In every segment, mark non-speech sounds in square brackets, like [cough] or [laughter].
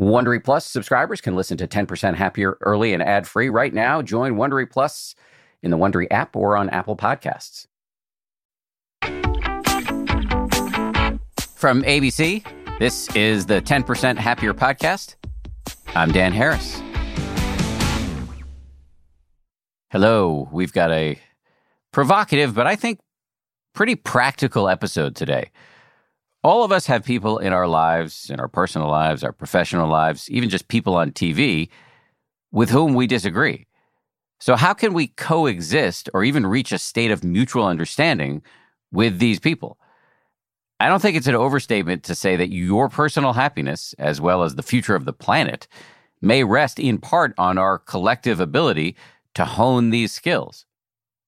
Wondery Plus subscribers can listen to 10% Happier early and ad free right now. Join Wondery Plus in the Wondery app or on Apple Podcasts. From ABC, this is the 10% Happier podcast. I'm Dan Harris. Hello, we've got a provocative, but I think pretty practical episode today. All of us have people in our lives, in our personal lives, our professional lives, even just people on TV with whom we disagree. So, how can we coexist or even reach a state of mutual understanding with these people? I don't think it's an overstatement to say that your personal happiness, as well as the future of the planet, may rest in part on our collective ability to hone these skills.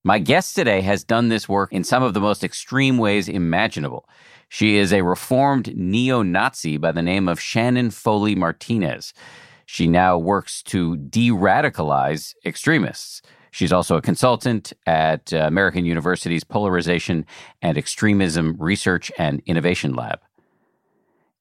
My guest today has done this work in some of the most extreme ways imaginable. She is a reformed neo Nazi by the name of Shannon Foley Martinez. She now works to de radicalize extremists. She's also a consultant at uh, American University's Polarization and Extremism Research and Innovation Lab.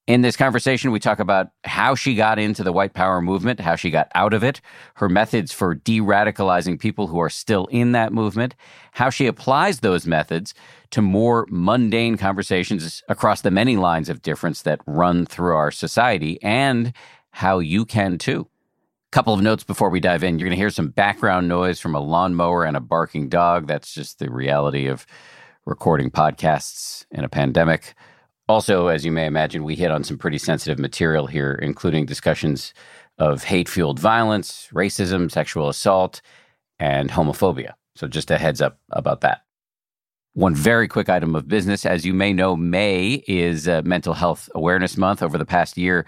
In this conversation, we talk about how she got into the white power movement, how she got out of it, her methods for de radicalizing people who are still in that movement, how she applies those methods to more mundane conversations across the many lines of difference that run through our society, and how you can too. Couple of notes before we dive in. You're going to hear some background noise from a lawnmower and a barking dog. That's just the reality of recording podcasts in a pandemic. Also, as you may imagine, we hit on some pretty sensitive material here, including discussions of hate fueled violence, racism, sexual assault, and homophobia. So, just a heads up about that. One very quick item of business. As you may know, May is uh, Mental Health Awareness Month. Over the past year,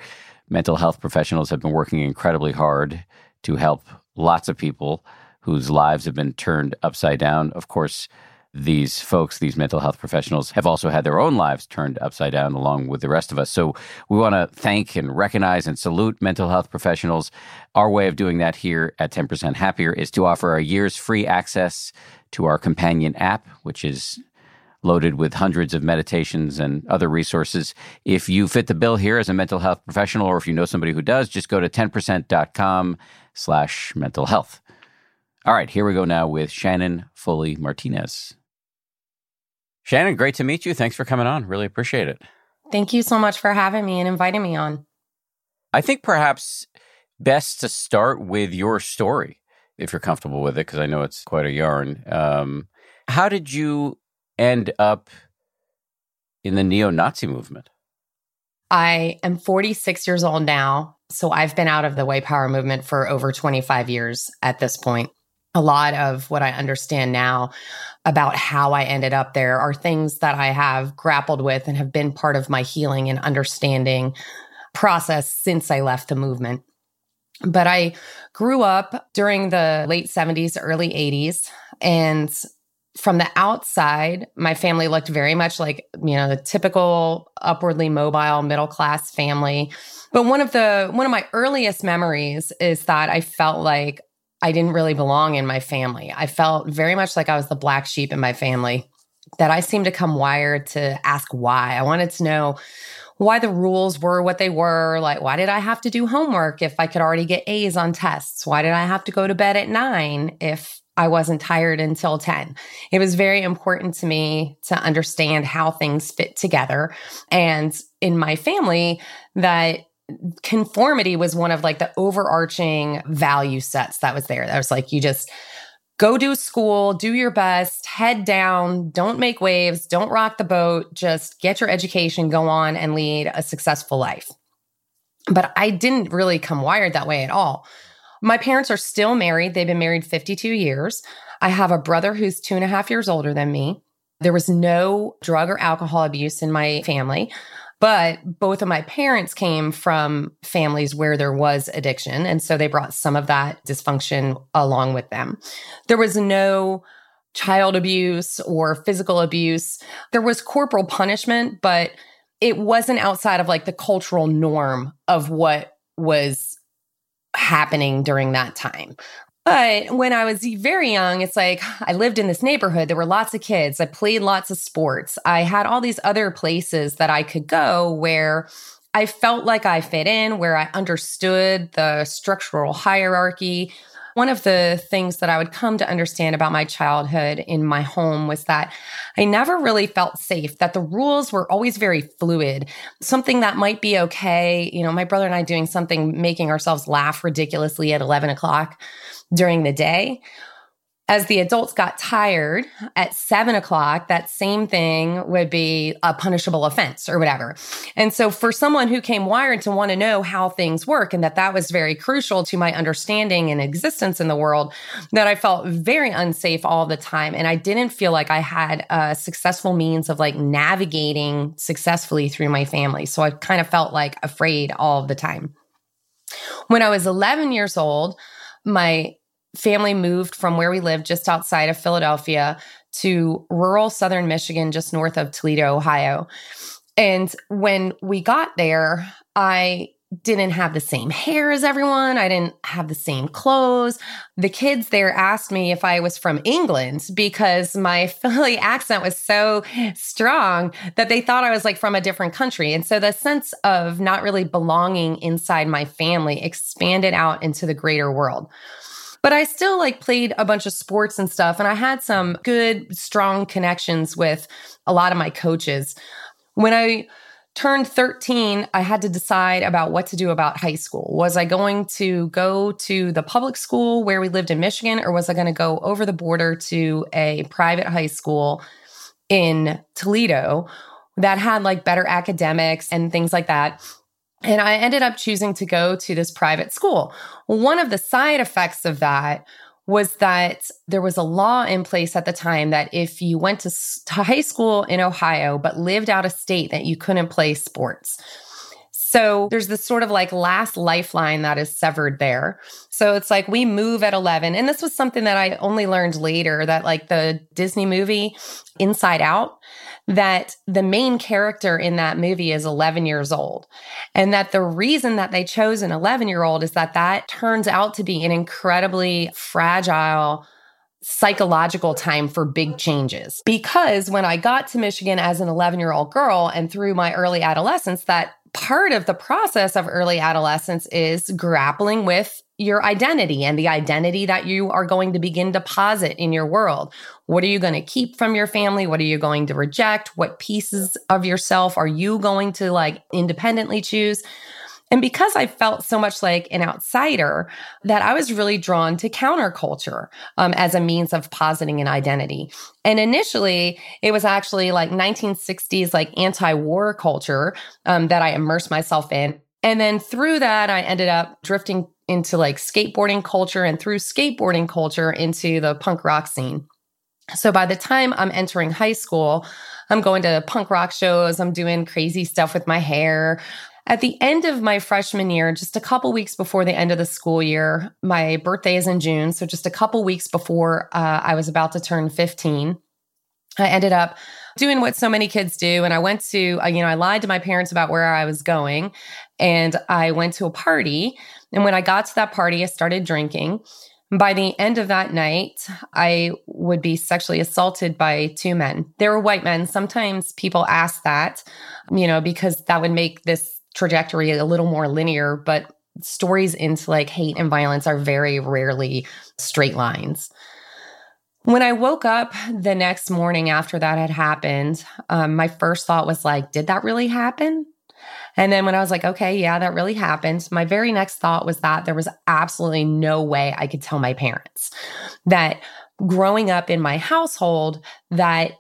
mental health professionals have been working incredibly hard to help lots of people whose lives have been turned upside down. Of course, these folks, these mental health professionals, have also had their own lives turned upside down along with the rest of us. So we want to thank and recognize and salute mental health professionals. Our way of doing that here at 10% Happier is to offer a year's free access to our companion app, which is loaded with hundreds of meditations and other resources. If you fit the bill here as a mental health professional, or if you know somebody who does, just go to 10%.com slash mental health. All right, here we go now with Shannon Foley Martinez. Shannon, great to meet you. Thanks for coming on. Really appreciate it. Thank you so much for having me and inviting me on. I think perhaps best to start with your story, if you're comfortable with it, because I know it's quite a yarn. Um, how did you end up in the neo Nazi movement? I am 46 years old now. So I've been out of the white power movement for over 25 years at this point a lot of what I understand now about how I ended up there are things that I have grappled with and have been part of my healing and understanding process since I left the movement. But I grew up during the late 70s, early 80s, and from the outside, my family looked very much like, you know, the typical upwardly mobile middle class family. But one of the one of my earliest memories is that I felt like I didn't really belong in my family. I felt very much like I was the black sheep in my family, that I seemed to come wired to ask why. I wanted to know why the rules were what they were. Like, why did I have to do homework if I could already get A's on tests? Why did I have to go to bed at nine if I wasn't tired until 10. It was very important to me to understand how things fit together. And in my family, that conformity was one of like the overarching value sets that was there. That was like, you just go do school, do your best, head down, don't make waves, don't rock the boat, just get your education, go on and lead a successful life. But I didn't really come wired that way at all. My parents are still married. They've been married 52 years. I have a brother who's two and a half years older than me. There was no drug or alcohol abuse in my family. But both of my parents came from families where there was addiction. And so they brought some of that dysfunction along with them. There was no child abuse or physical abuse. There was corporal punishment, but it wasn't outside of like the cultural norm of what was happening during that time. But when I was very young, it's like I lived in this neighborhood. There were lots of kids. I played lots of sports. I had all these other places that I could go where I felt like I fit in, where I understood the structural hierarchy. One of the things that I would come to understand about my childhood in my home was that I never really felt safe, that the rules were always very fluid. Something that might be okay, you know, my brother and I doing something, making ourselves laugh ridiculously at 11 o'clock during the day as the adults got tired at seven o'clock, that same thing would be a punishable offense or whatever. And so for someone who came wired to want to know how things work and that that was very crucial to my understanding and existence in the world, that I felt very unsafe all the time. And I didn't feel like I had a successful means of like navigating successfully through my family. So I kind of felt like afraid all the time. When I was 11 years old, my family moved from where we lived just outside of Philadelphia to rural southern Michigan, just north of Toledo, Ohio. And when we got there, I didn't have the same hair as everyone. I didn't have the same clothes. The kids there asked me if I was from England because my [laughs] Philly accent was so strong that they thought I was like from a different country. And so the sense of not really belonging inside my family expanded out into the greater world. But I still like played a bunch of sports and stuff. And I had some good, strong connections with a lot of my coaches. When I turned 13, I had to decide about what to do about high school. Was I going to go to the public school where we lived in Michigan, or was I going to go over the border to a private high school in Toledo that had like better academics and things like that? And I ended up choosing to go to this private school. One of the side effects of that was that there was a law in place at the time that if you went to, to high school in Ohio but lived out of state that you couldn't play sports. So there's this sort of like last lifeline that is severed there. So it's like we move at 11. And this was something that I only learned later that like the Disney movie Inside Out, that the main character in that movie is 11 years old. And that the reason that they chose an 11 year old is that that turns out to be an incredibly fragile psychological time for big changes. Because when I got to Michigan as an 11 year old girl and through my early adolescence, that part of the process of early adolescence is grappling with your identity and the identity that you are going to begin to posit in your world. What are you going to keep from your family? What are you going to reject? What pieces of yourself are you going to like independently choose? And because I felt so much like an outsider, that I was really drawn to counterculture um, as a means of positing an identity. And initially, it was actually like 1960s, like anti war culture um, that I immersed myself in. And then through that, I ended up drifting into like skateboarding culture and through skateboarding culture into the punk rock scene. So by the time I'm entering high school, I'm going to punk rock shows. I'm doing crazy stuff with my hair. At the end of my freshman year, just a couple weeks before the end of the school year, my birthday is in June. So just a couple weeks before uh, I was about to turn 15, I ended up doing what so many kids do. And I went to, uh, you know, I lied to my parents about where I was going and I went to a party. And when I got to that party, I started drinking. By the end of that night, I would be sexually assaulted by two men. They were white men. Sometimes people ask that, you know, because that would make this trajectory a little more linear, but stories into like hate and violence are very rarely straight lines. When I woke up the next morning after that had happened, um, my first thought was like, did that really happen? And then when I was like, okay, yeah, that really happened, my very next thought was that there was absolutely no way I could tell my parents that growing up in my household, that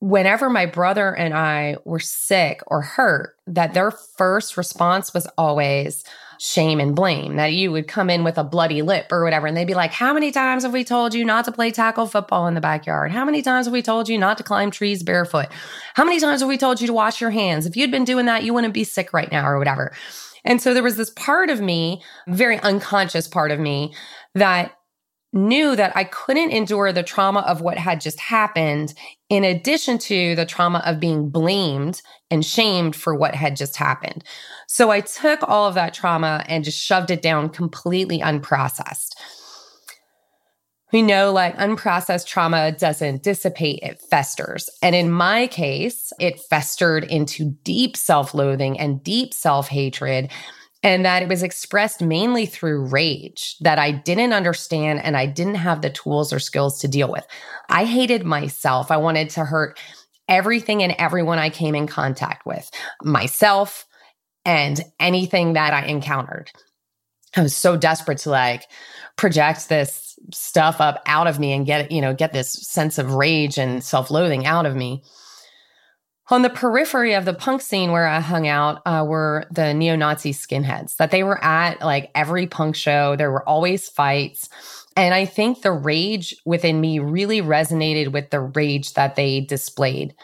whenever my brother and I were sick or hurt, that their first response was always shame and blame. That you would come in with a bloody lip or whatever, and they'd be like, How many times have we told you not to play tackle football in the backyard? How many times have we told you not to climb trees barefoot? How many times have we told you to wash your hands? If you'd been doing that, you wouldn't be sick right now or whatever. And so there was this part of me, very unconscious part of me, that knew that I couldn't endure the trauma of what had just happened, in addition to the trauma of being blamed and shamed for what had just happened. So I took all of that trauma and just shoved it down completely unprocessed. we know like unprocessed trauma doesn't dissipate, it festers. And in my case, it festered into deep self loathing and deep self hatred. And that it was expressed mainly through rage that I didn't understand and I didn't have the tools or skills to deal with. I hated myself. I wanted to hurt everything and everyone I came in contact with, myself and anything that I encountered. I was so desperate to like project this stuff up out of me and get, you know, get this sense of rage and self loathing out of me. On the periphery of the punk scene where I hung out uh, were the neo Nazi skinheads, that they were at like every punk show. There were always fights. And I think the rage within me really resonated with the rage that they displayed.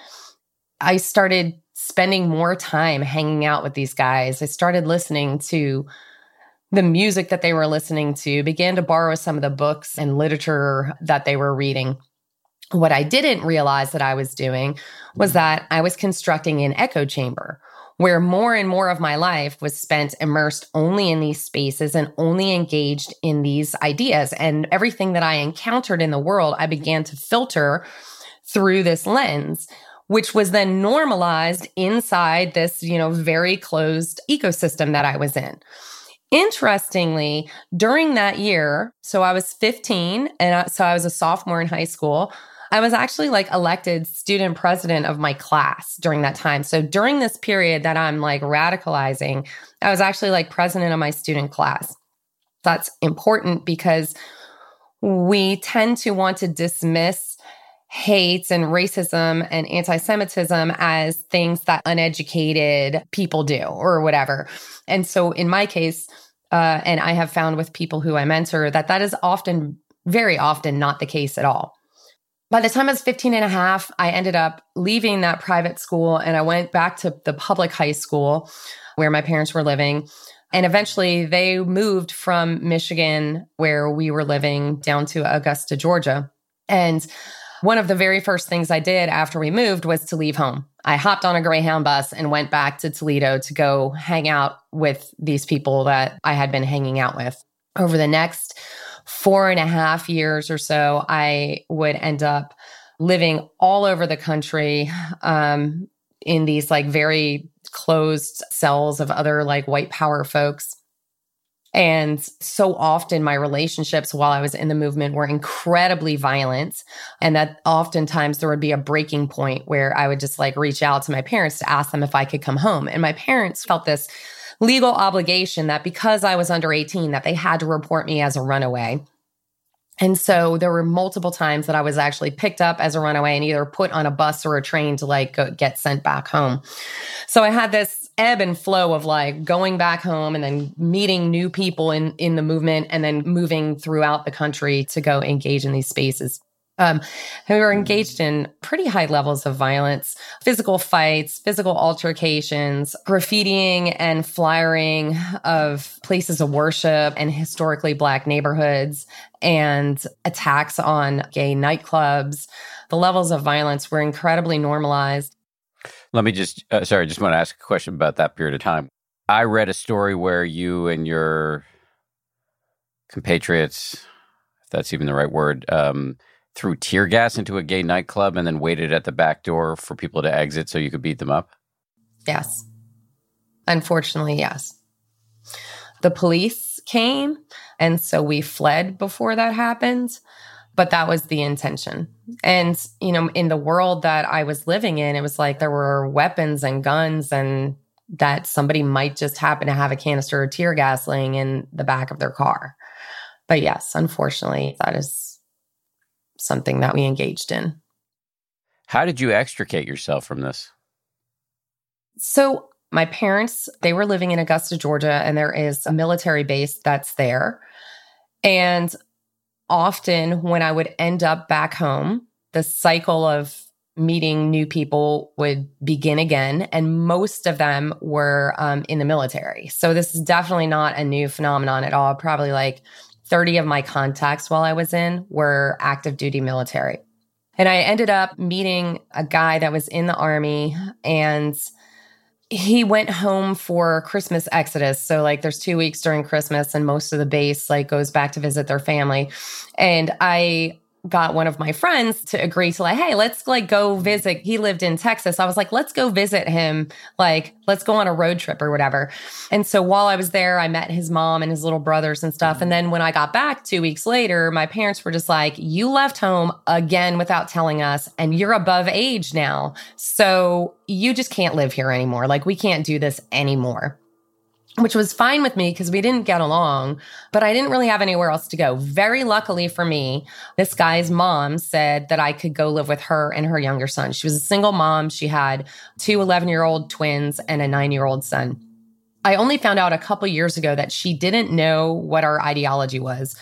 I started spending more time hanging out with these guys. I started listening to the music that they were listening to, began to borrow some of the books and literature that they were reading. What I didn't realize that I was doing was mm. that I was constructing an echo chamber where more and more of my life was spent immersed only in these spaces and only engaged in these ideas. And everything that I encountered in the world, I began to filter through this lens which was then normalized inside this, you know, very closed ecosystem that I was in. Interestingly, during that year, so I was 15 and I, so I was a sophomore in high school. I was actually like elected student president of my class during that time. So during this period that I'm like radicalizing, I was actually like president of my student class. That's important because we tend to want to dismiss hates and racism and anti Semitism as things that uneducated people do or whatever. And so in my case, uh, and I have found with people who I mentor that that is often, very often, not the case at all. By the time I was 15 and a half, I ended up leaving that private school and I went back to the public high school where my parents were living. And eventually they moved from Michigan, where we were living, down to Augusta, Georgia. And one of the very first things I did after we moved was to leave home. I hopped on a Greyhound bus and went back to Toledo to go hang out with these people that I had been hanging out with. Over the next four and a half years or so, I would end up living all over the country um, in these like very closed cells of other like white power folks. And so often my relationships while I was in the movement were incredibly violent. And that oftentimes there would be a breaking point where I would just like reach out to my parents to ask them if I could come home. And my parents felt this legal obligation that because I was under 18 that they had to report me as a runaway. And so there were multiple times that I was actually picked up as a runaway and either put on a bus or a train to like go, get sent back home. So I had this ebb and flow of like going back home and then meeting new people in in the movement and then moving throughout the country to go engage in these spaces. Um, we were engaged in pretty high levels of violence, physical fights, physical altercations, graffitiing and flyering of places of worship and historically black neighborhoods, and attacks on gay nightclubs. The levels of violence were incredibly normalized. Let me just, uh, sorry, I just want to ask a question about that period of time. I read a story where you and your compatriots, if that's even the right word, um, threw tear gas into a gay nightclub and then waited at the back door for people to exit so you could beat them up? Yes. Unfortunately, yes. The police came, and so we fled before that happened, but that was the intention. And, you know, in the world that I was living in, it was like there were weapons and guns, and that somebody might just happen to have a canister of tear gas laying in the back of their car. But yes, unfortunately, that is something that we engaged in. How did you extricate yourself from this? So, my parents, they were living in Augusta, Georgia, and there is a military base that's there. And often when I would end up back home, the cycle of meeting new people would begin again. And most of them were um, in the military. So this is definitely not a new phenomenon at all. Probably like 30 of my contacts while I was in were active duty military. And I ended up meeting a guy that was in the army and he went home for Christmas Exodus. So like there's 2 weeks during Christmas and most of the base like goes back to visit their family. And I got one of my friends to agree to like, hey, let's like go mm-hmm. visit. He lived in Texas. I was like, let's go visit him. Like, let's go on a road trip or whatever. And so while I was there, I met his mom and his little brothers and stuff. And mm-hmm. then when I got back two weeks later, my parents were just like, you left home again without telling us, and you're above age now. So you just can't live here anymore. Like, we can't do this anymore which was fine with me because we didn't get along, but I didn't really have anywhere else to go. Very luckily for me, this guy's mom said that I could go live with her and her younger son. She was a single mom. She had two 11 year old twins and a nine year old son. I only found out a couple years ago that she didn't know what our ideology was.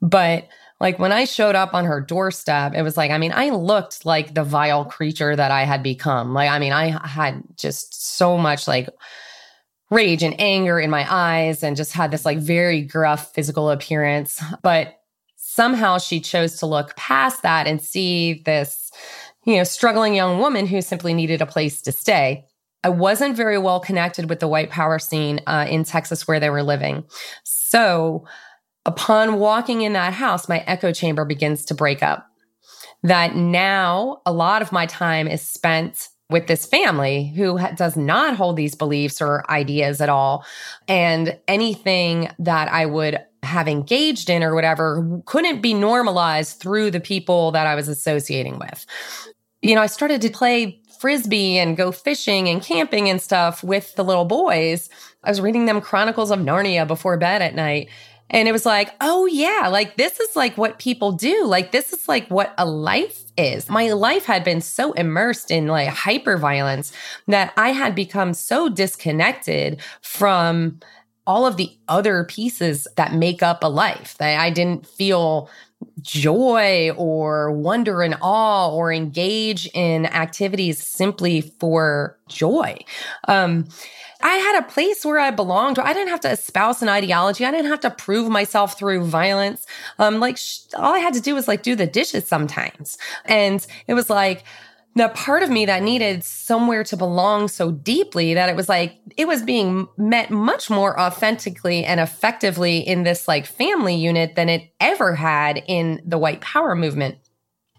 But like when I showed up on her doorstep, it was like, I mean, I looked like the vile creature that I had become. Like, I mean, I had just so much like, rage and anger in my eyes and just had this like very gruff physical appearance. But somehow she chose to look past that and see this, you know, struggling young woman who simply needed a place to stay. I wasn't very well connected with the white power scene uh, in Texas where they were living. So upon walking in that house, my echo chamber begins to break up. That now a lot of my time is spent with this family who does not hold these beliefs or ideas at all. And anything that I would have engaged in or whatever couldn't be normalized through the people that I was associating with. You know, I started to play frisbee and go fishing and camping and stuff with the little boys. I was reading them Chronicles of Narnia before bed at night. And it was like, oh yeah, like this is like what people do. Like this is like what a life is. My life had been so immersed in like hyper violence that I had become so disconnected from all of the other pieces that make up a life that I didn't feel joy or wonder and awe or engage in activities simply for joy. Um, I had a place where I belonged. I didn't have to espouse an ideology. I didn't have to prove myself through violence. Um, like sh- all I had to do was like do the dishes sometimes. And it was like, the part of me that needed somewhere to belong so deeply that it was like it was being met much more authentically and effectively in this like family unit than it ever had in the white power movement.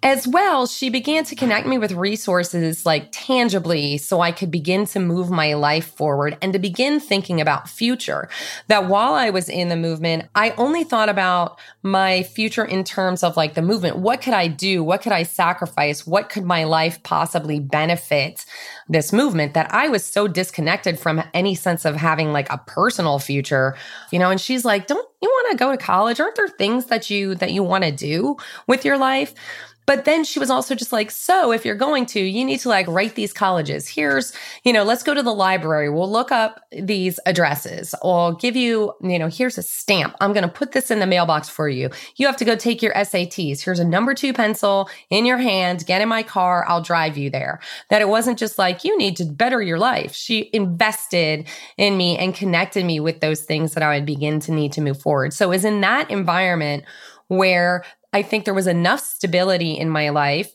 As well, she began to connect me with resources like tangibly so I could begin to move my life forward and to begin thinking about future. That while I was in the movement, I only thought about my future in terms of like the movement. What could I do? What could I sacrifice? What could my life possibly benefit this movement that I was so disconnected from any sense of having like a personal future, you know, and she's like, don't you want to go to college? Aren't there things that you, that you want to do with your life? But then she was also just like, so if you're going to, you need to like write these colleges. Here's, you know, let's go to the library. We'll look up these addresses. I'll give you, you know, here's a stamp. I'm going to put this in the mailbox for you. You have to go take your SATs. Here's a number two pencil in your hand. Get in my car. I'll drive you there. That it wasn't just like, you need to better your life. She invested in me and connected me with those things that I would begin to need to move forward. So it was in that environment where I think there was enough stability in my life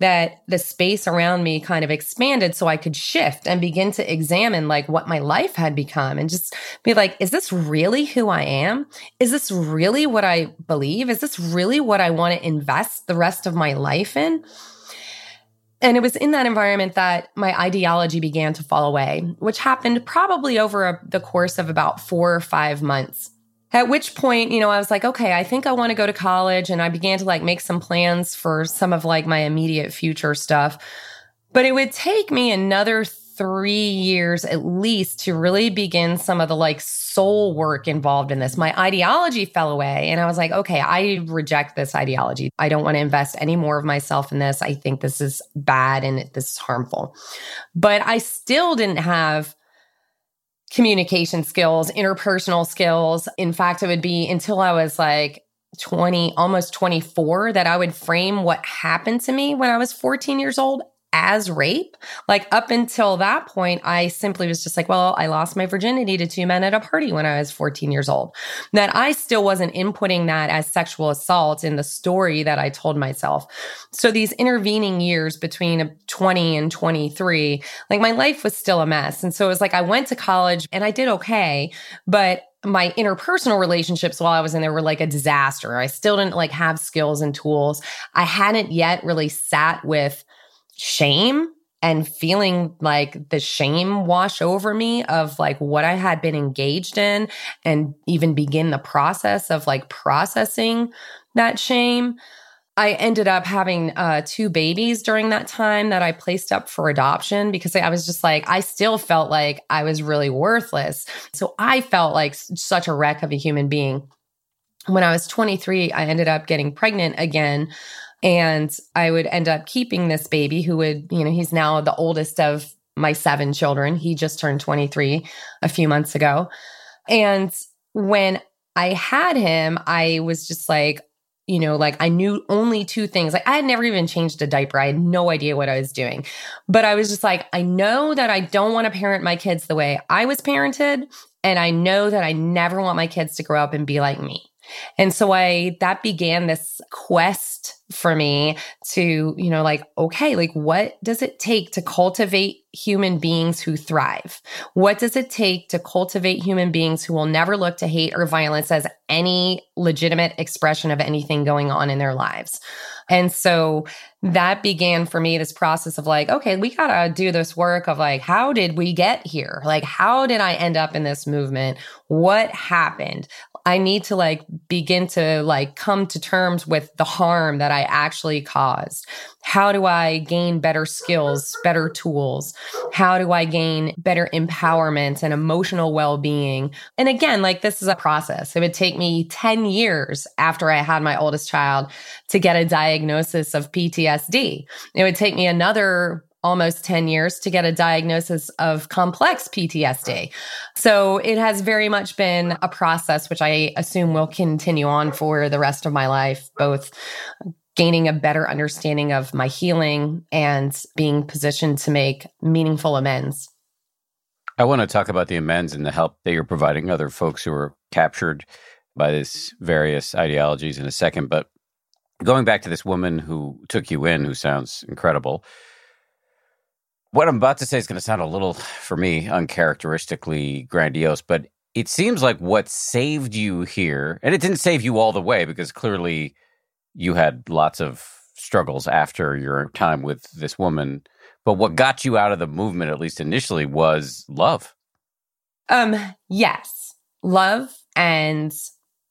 that the space around me kind of expanded so I could shift and begin to examine like what my life had become and just be like, is this really who I am? Is this really what I believe? Is this really what I want to invest the rest of my life in? And it was in that environment that my ideology began to fall away, which happened probably over a, the course of about four or five months. At which point, you know, I was like, okay, I think I want to go to college. And I began to like make some plans for some of like my immediate future stuff. But it would take me another three years at least to really begin some of the like soul work involved in this. My ideology fell away and I was like, okay, I reject this ideology. I don't want to invest any more of myself in this. I think this is bad and this is harmful. But I still didn't have communication skills, interpersonal skills. In fact, it would be until I was like 20, almost 24, that I would frame what happened to me when I was 14 years old as rape. Like up until that point, I simply was just like, well, I lost my virginity to two men at a party when I was 14 years old. That I still wasn't inputting that as sexual assault in the story that I told myself. So these intervening years between 20 and 23, like my life was still a mess. And so it was like I went to college and I did okay, but my interpersonal relationships while I was in there were like a disaster. I still didn't like have skills and tools. I hadn't yet really sat with shame and feeling like the shame wash over me of like what I had been engaged in and even begin the process of like processing that shame. I ended up having uh, two babies during that time that I placed up for adoption because I was just like, I still felt like I was really worthless. So I felt like such a wreck of a human being. When I was 23, I ended up getting pregnant again and I would end up keeping this baby who would, you know, he's now the oldest of my seven children. He just turned 23 a few months ago. And when I had him, I was just like, you know, like I knew only two things. Like I had never even changed a diaper. I had no idea what I was doing. But I was just like, I know that I don't want to parent my kids the way I was parented. And I know that I never want my kids to grow up and be like me. And so I, that began this quest for me to, you know, like, okay, like what does it take to cultivate human beings who thrive? What does it take to cultivate human beings who will never look to hate or violence as any legitimate expression of anything going on in their lives? And so that began for me this process of like, okay, we got to do this work of like, how did we get here? Like, how did I end up in this movement? What happened? I need to like begin to like come to terms with the harm that I actually caused. How do I gain better skills, better tools? How do I gain better empowerment and emotional well being? And again, like this is a process. It would take me 10 years after I had my oldest child to get a diagnosis of PTSD. It would take me another almost 10 years to get a diagnosis of complex PTSD. So it has very much been a process, which I assume will continue on for the rest of my life, both gaining a better understanding of my healing and being positioned to make meaningful amends. I want to talk about the amends and the help that you're providing other folks who are captured by these various ideologies in a second. But going back to this woman who took you in, who sounds incredible. What I'm about to say is going to sound a little, for me, uncharacteristically grandiose, but it seems like what saved you here, and it didn't save you all the way because clearly you had lots of struggles after your time with this woman. But what got you out of the movement, at least initially, was love. Um, yes. Love and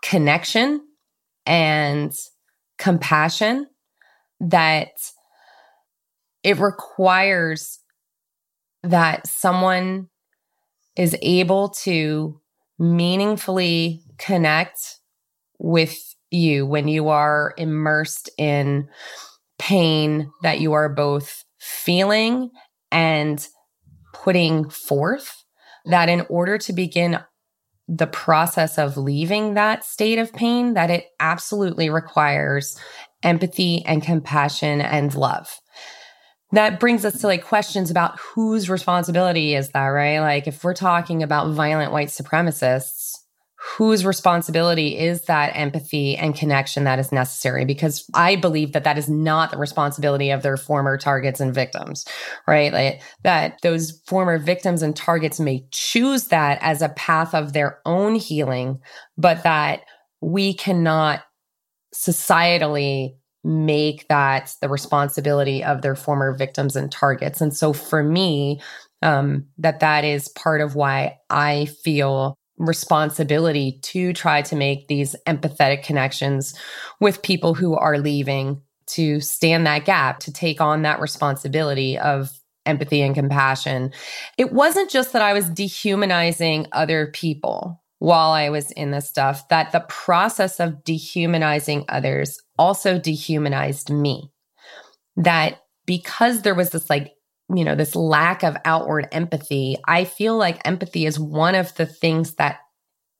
connection and compassion that it requires that someone is able to meaningfully connect with you when you are immersed in pain that you are both feeling and putting forth that in order to begin the process of leaving that state of pain that it absolutely requires empathy and compassion and love. That brings us to like questions about whose responsibility is that right? Like if we're talking about violent white supremacists whose responsibility is that empathy and connection that is necessary? Because i believe that that is not the responsibility of their former targets and victims right? Like that those former victims and targets may choose that as a path of their own healing but that we cannot societally make that the responsibility of their former victims and targets. And so for me um, that that is part of why i feel responsibility to try to make these empathetic connections with people who are leaving to stand that gap to take on that responsibility of empathy and compassion. It wasn't just that i was dehumanizing other people while i was in this stuff that the process of dehumanizing others also dehumanized me. That because there was this like you know, this lack of outward empathy, I feel like empathy is one of the things that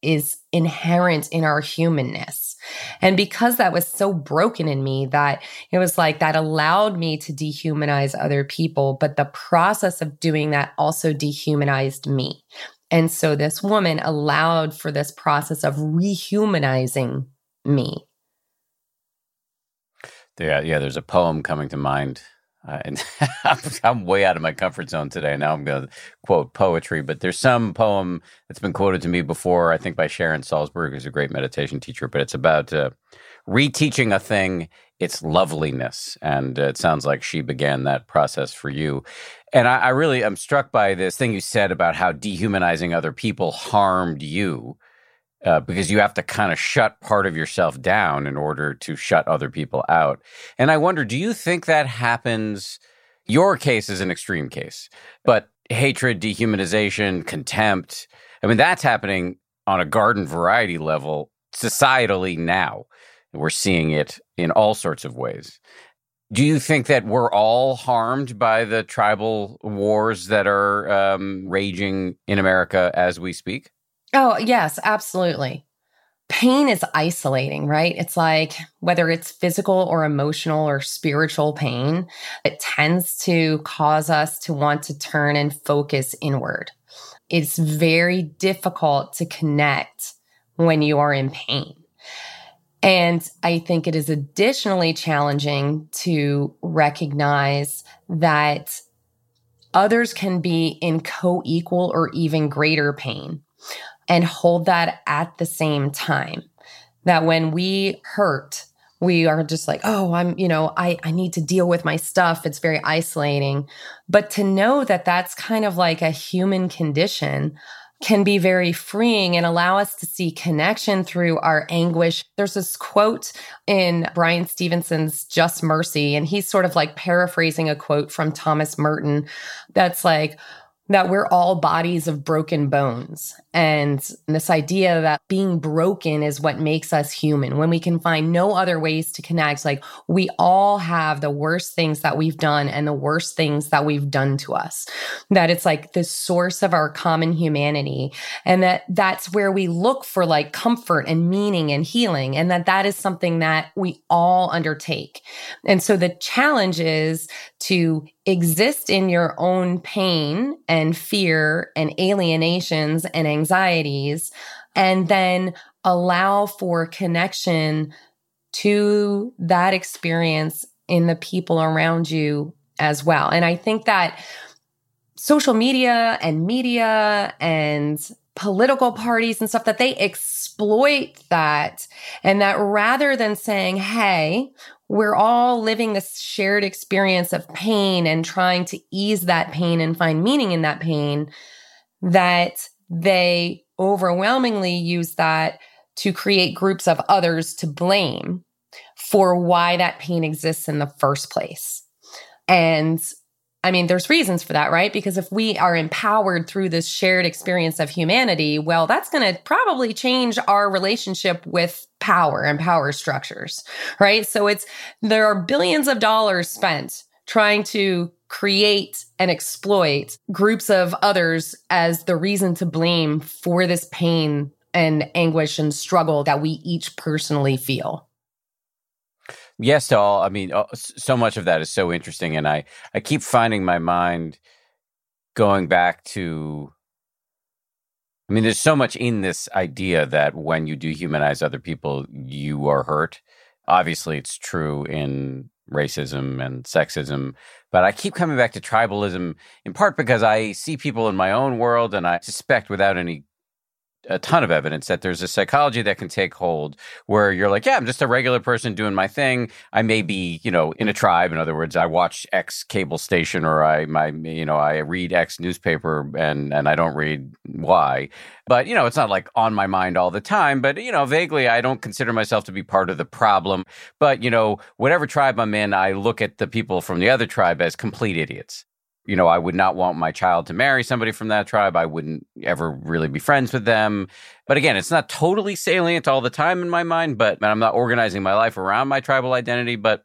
is inherent in our humanness. And because that was so broken in me that it was like that allowed me to dehumanize other people, but the process of doing that also dehumanized me. And so this woman allowed for this process of rehumanizing me. Yeah, yeah, there's a poem coming to mind uh, and [laughs] I'm way out of my comfort zone today. Now I'm going to quote poetry, but there's some poem that's been quoted to me before, I think by Sharon Salzberg, who's a great meditation teacher, but it's about uh, reteaching a thing its loveliness. And uh, it sounds like she began that process for you. And I, I really am struck by this thing you said about how dehumanizing other people harmed you uh, because you have to kind of shut part of yourself down in order to shut other people out. And I wonder, do you think that happens? Your case is an extreme case, but hatred, dehumanization, contempt, I mean, that's happening on a garden variety level societally now. We're seeing it in all sorts of ways. Do you think that we're all harmed by the tribal wars that are um, raging in America as we speak? Oh, yes, absolutely. Pain is isolating, right? It's like whether it's physical or emotional or spiritual pain, it tends to cause us to want to turn and focus inward. It's very difficult to connect when you are in pain. And I think it is additionally challenging to recognize that others can be in co equal or even greater pain and hold that at the same time. That when we hurt, we are just like, oh, I'm, you know, I, I need to deal with my stuff. It's very isolating. But to know that that's kind of like a human condition can be very freeing and allow us to see connection through our anguish. There's this quote in Bryan Stevenson's Just Mercy, and he's sort of like paraphrasing a quote from Thomas Merton that's like, that we're all bodies of broken bones. And this idea that being broken is what makes us human. When we can find no other ways to connect, like we all have the worst things that we've done and the worst things that we've done to us. That it's like the source of our common humanity. And that that's where we look for like comfort and meaning and healing. And that that is something that we all undertake. And so the challenge is to exist in your own pain and fear and alienations and anxieties, and then allow for connection to that experience in the people around you as well. And I think that social media and media and political parties and stuff that they exploit that and that rather than saying, Hey, we're all living this shared experience of pain and trying to ease that pain and find meaning in that pain that they overwhelmingly use that to create groups of others to blame for why that pain exists in the first place. And I mean, there's reasons for that, right? Because if we are empowered through this shared experience of humanity, well, that's going to probably change our relationship with power and power structures, right? So it's, there are billions of dollars spent trying to create and exploit groups of others as the reason to blame for this pain and anguish and struggle that we each personally feel. Yes, to all. I mean, uh, so much of that is so interesting, and I I keep finding my mind going back to. I mean, there's so much in this idea that when you dehumanize other people, you are hurt. Obviously, it's true in racism and sexism, but I keep coming back to tribalism in part because I see people in my own world, and I suspect without any a ton of evidence that there's a psychology that can take hold where you're like, yeah, I'm just a regular person doing my thing. I may be, you know, in a tribe. In other words, I watch X cable station or I, my, you know, I read X newspaper and, and I don't read Y. But, you know, it's not like on my mind all the time. But, you know, vaguely, I don't consider myself to be part of the problem. But, you know, whatever tribe I'm in, I look at the people from the other tribe as complete idiots you know, I would not want my child to marry somebody from that tribe. I wouldn't ever really be friends with them. But again, it's not totally salient all the time in my mind, but I'm not organizing my life around my tribal identity, but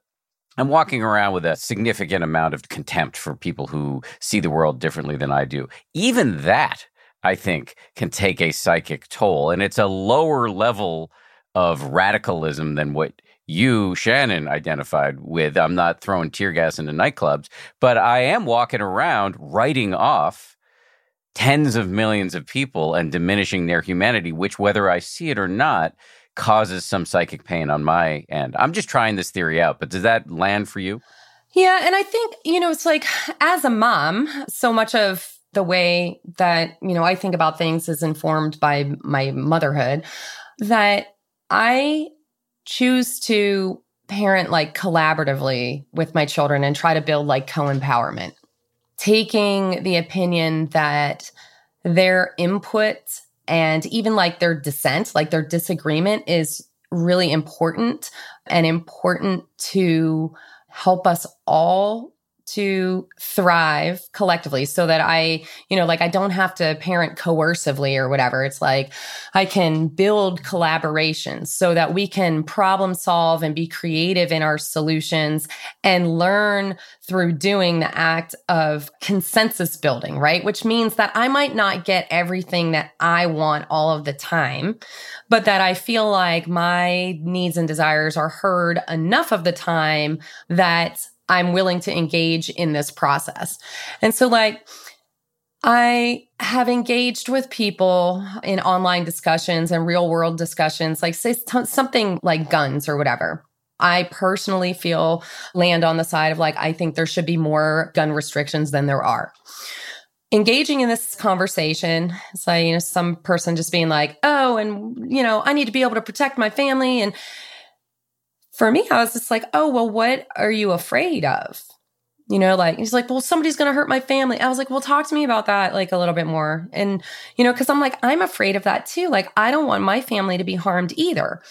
I'm walking around with a significant amount of contempt for people who see the world differently than I do. Even that I think, can take a psychic toll. And it's a lower level of radicalism than what you, Shannon, identified with. I'm not throwing tear gas into nightclubs, but I am walking around writing off tens of millions of people and diminishing their humanity, which, whether I see it or not, causes some psychic pain on my end. I'm just trying this theory out, but does that land for you? Yeah. And I think, you know, it's like as a mom, so much of the way that, you know, I think about things is informed by my motherhood that I choose to parent like collaboratively with my children and try to build like co empowerment, taking the opinion that their input and even like their dissent, like their disagreement is really important and important to help us all to thrive collectively so that I, you know, like I don't have to parent coercively or whatever. It's like I can build collaborations so that we can problem solve and be creative in our solutions and learn through doing the act of consensus building, right? Which means that I might not get everything that I want all of the time, but that I feel like my needs and desires are heard enough of the time that I'm willing to engage in this process. And so, like, I have engaged with people in online discussions and real world discussions, like, say t- something like guns or whatever. I personally feel land on the side of like, I think there should be more gun restrictions than there are. Engaging in this conversation, it's like, you know, some person just being like, oh, and, you know, I need to be able to protect my family. And for me, I was just like, oh, well, what are you afraid of? You know, like he's like, well, somebody's going to hurt my family. I was like, well, talk to me about that like a little bit more. And, you know, cause I'm like, I'm afraid of that too. Like, I don't want my family to be harmed either.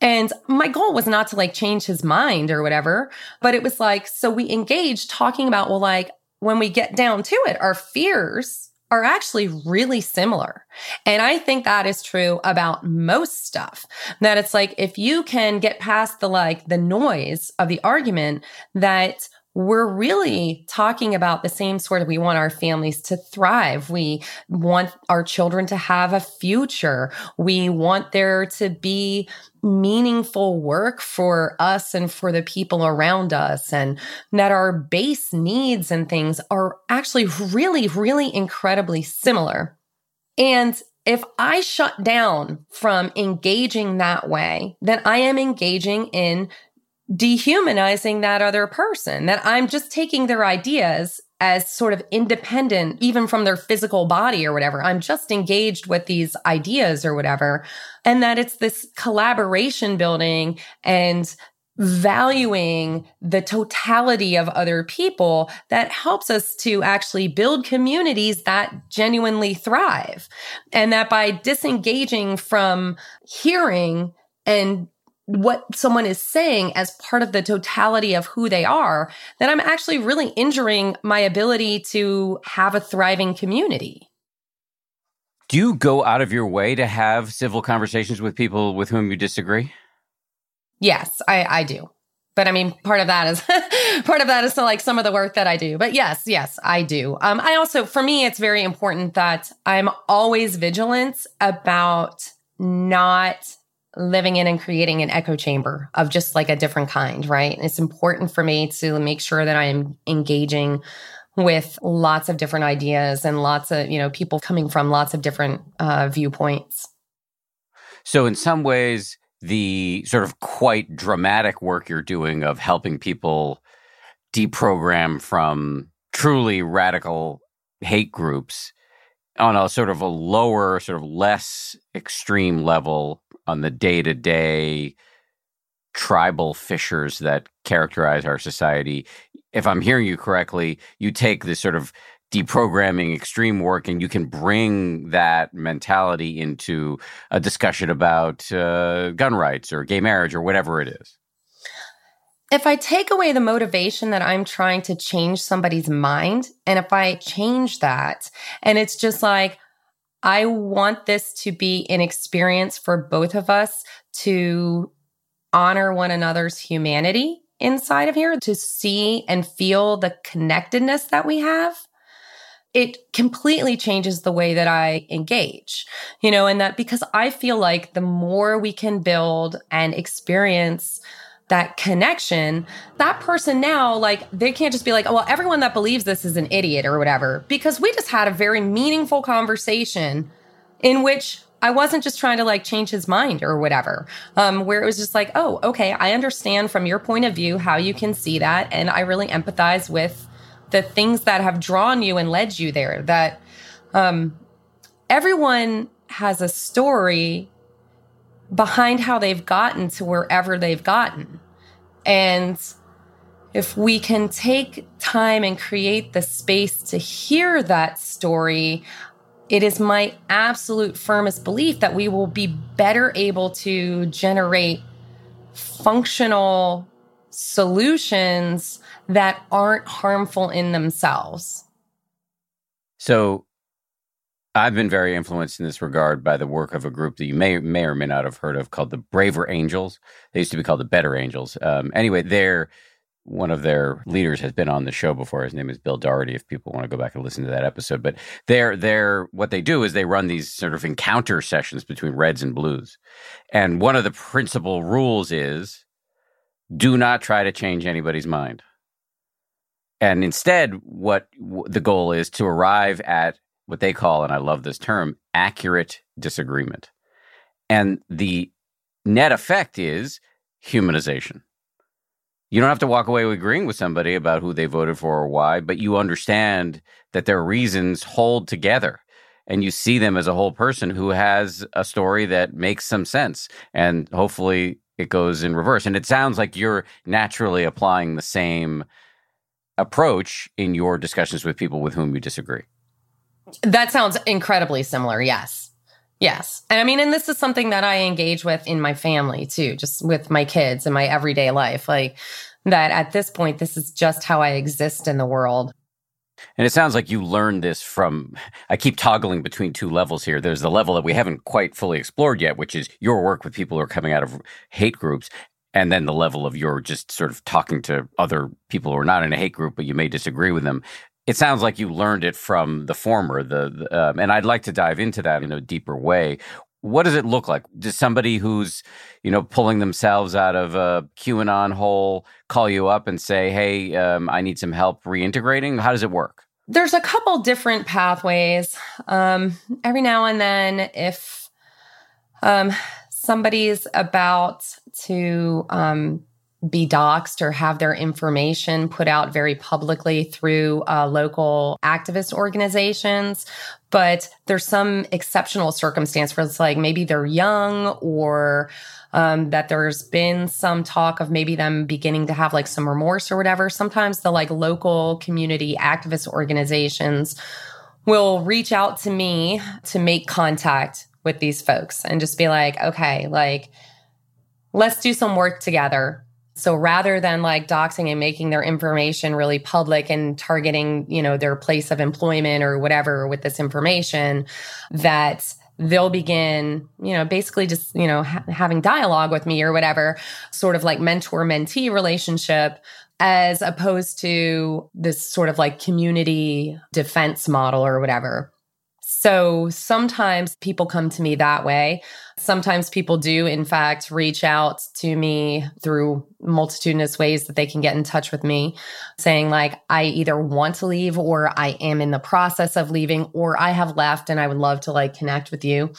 And my goal was not to like change his mind or whatever, but it was like, so we engaged talking about, well, like when we get down to it, our fears are actually really similar. And I think that is true about most stuff. That it's like if you can get past the like the noise of the argument that we're really talking about the same sort of we want our families to thrive. We want our children to have a future. We want there to be meaningful work for us and for the people around us and that our base needs and things are actually really, really incredibly similar. And if I shut down from engaging that way, then I am engaging in dehumanizing that other person, that I'm just taking their ideas as sort of independent, even from their physical body or whatever. I'm just engaged with these ideas or whatever. And that it's this collaboration building and valuing the totality of other people that helps us to actually build communities that genuinely thrive. And that by disengaging from hearing and what someone is saying as part of the totality of who they are, then I'm actually really injuring my ability to have a thriving community. Do you go out of your way to have civil conversations with people with whom you disagree? Yes, I, I do. But I mean, part of that is [laughs] part of that is to like some of the work that I do. But yes, yes, I do. Um, I also, for me, it's very important that I'm always vigilant about not living in and creating an echo chamber of just like a different kind, right? And it's important for me to make sure that I am engaging with lots of different ideas and lots of, you know, people coming from lots of different uh, viewpoints. So, in some ways, the sort of quite dramatic work you're doing of helping people deprogram from truly radical hate groups on a sort of a lower, sort of less extreme level on the day to day tribal fissures that characterize our society. If I'm hearing you correctly, you take this sort of deprogramming extreme work and you can bring that mentality into a discussion about uh, gun rights or gay marriage or whatever it is. If I take away the motivation that I'm trying to change somebody's mind, and if I change that, and it's just like, I want this to be an experience for both of us to honor one another's humanity inside of here, to see and feel the connectedness that we have. it completely changes the way that I engage, you know, and that because I feel like the more we can build and experience that connection, that person now, like, they can't just be like, oh, well, everyone that believes this is an idiot or whatever, because we just had a very meaningful conversation in which I wasn't just trying to like change his mind or whatever, um, where it was just like, oh, okay, I understand from your point of view how you can see that. And I really empathize with the things that have drawn you and led you there. That um, everyone has a story behind how they've gotten to wherever they've gotten. And if we can take time and create the space to hear that story, it is my absolute firmest belief that we will be better able to generate functional solutions that aren't harmful in themselves. So I've been very influenced in this regard by the work of a group that you may may or may not have heard of called the Braver Angels. They used to be called the Better Angels. Um, anyway, they're one of their leaders has been on the show before. His name is Bill Doherty. If people want to go back and listen to that episode, but they're they're what they do is they run these sort of encounter sessions between Reds and Blues, and one of the principal rules is do not try to change anybody's mind. And instead, what the goal is to arrive at what they call, and I love this term, accurate disagreement. And the net effect is humanization. You don't have to walk away agreeing with somebody about who they voted for or why, but you understand that their reasons hold together and you see them as a whole person who has a story that makes some sense. And hopefully it goes in reverse. And it sounds like you're naturally applying the same approach in your discussions with people with whom you disagree. That sounds incredibly similar. Yes. Yes. And I mean, and this is something that I engage with in my family too, just with my kids and my everyday life. Like that at this point, this is just how I exist in the world. And it sounds like you learned this from, I keep toggling between two levels here. There's the level that we haven't quite fully explored yet, which is your work with people who are coming out of hate groups. And then the level of your just sort of talking to other people who are not in a hate group, but you may disagree with them it sounds like you learned it from the former. The, the um, and I'd like to dive into that in a deeper way. What does it look like? Does somebody who's you know pulling themselves out of a QAnon hole call you up and say, "Hey, um, I need some help reintegrating"? How does it work? There's a couple different pathways. Um, every now and then, if um, somebody's about to um, be doxxed or have their information put out very publicly through uh, local activist organizations. But there's some exceptional circumstance where it's like maybe they're young or um, that there's been some talk of maybe them beginning to have like some remorse or whatever. Sometimes the like local community activist organizations will reach out to me to make contact with these folks and just be like, okay, like, let's do some work together so rather than like doxing and making their information really public and targeting, you know, their place of employment or whatever with this information, that they'll begin, you know, basically just, you know, ha- having dialogue with me or whatever, sort of like mentor mentee relationship as opposed to this sort of like community defense model or whatever. So sometimes people come to me that way. Sometimes people do, in fact, reach out to me through multitudinous ways that they can get in touch with me, saying, like, I either want to leave or I am in the process of leaving or I have left and I would love to like connect with you.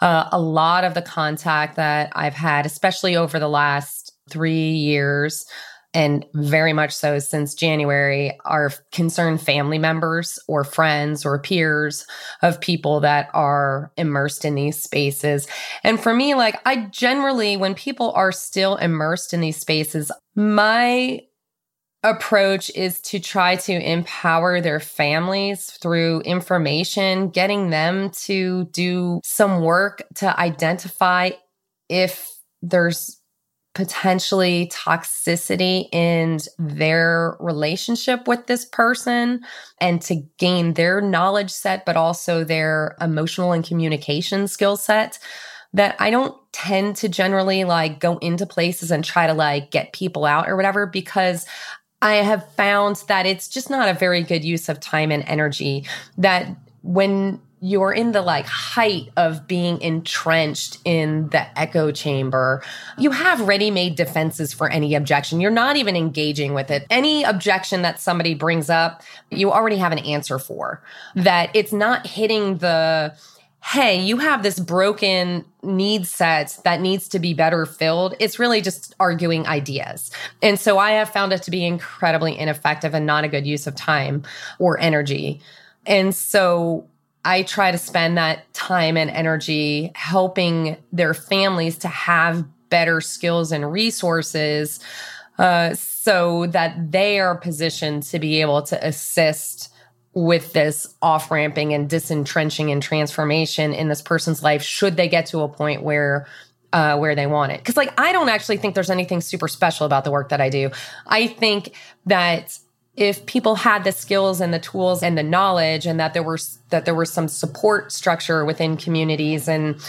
Uh, a lot of the contact that I've had, especially over the last three years, and very much so since January, are concerned family members or friends or peers of people that are immersed in these spaces. And for me, like, I generally, when people are still immersed in these spaces, my approach is to try to empower their families through information, getting them to do some work to identify if there's potentially toxicity in their relationship with this person and to gain their knowledge set, but also their emotional and communication skill set that I don't tend to generally like go into places and try to like get people out or whatever because I have found that it's just not a very good use of time and energy. That when you're in the like height of being entrenched in the echo chamber. You have ready made defenses for any objection. You're not even engaging with it. Any objection that somebody brings up, you already have an answer for. That it's not hitting the, hey, you have this broken need set that needs to be better filled. It's really just arguing ideas. And so I have found it to be incredibly ineffective and not a good use of time or energy. And so I try to spend that time and energy helping their families to have better skills and resources uh, so that they are positioned to be able to assist with this off ramping and disentrenching and transformation in this person's life should they get to a point where uh, where they want it. Because, like, I don't actually think there's anything super special about the work that I do. I think that if people had the skills and the tools and the knowledge and that there was that there was some support structure within communities and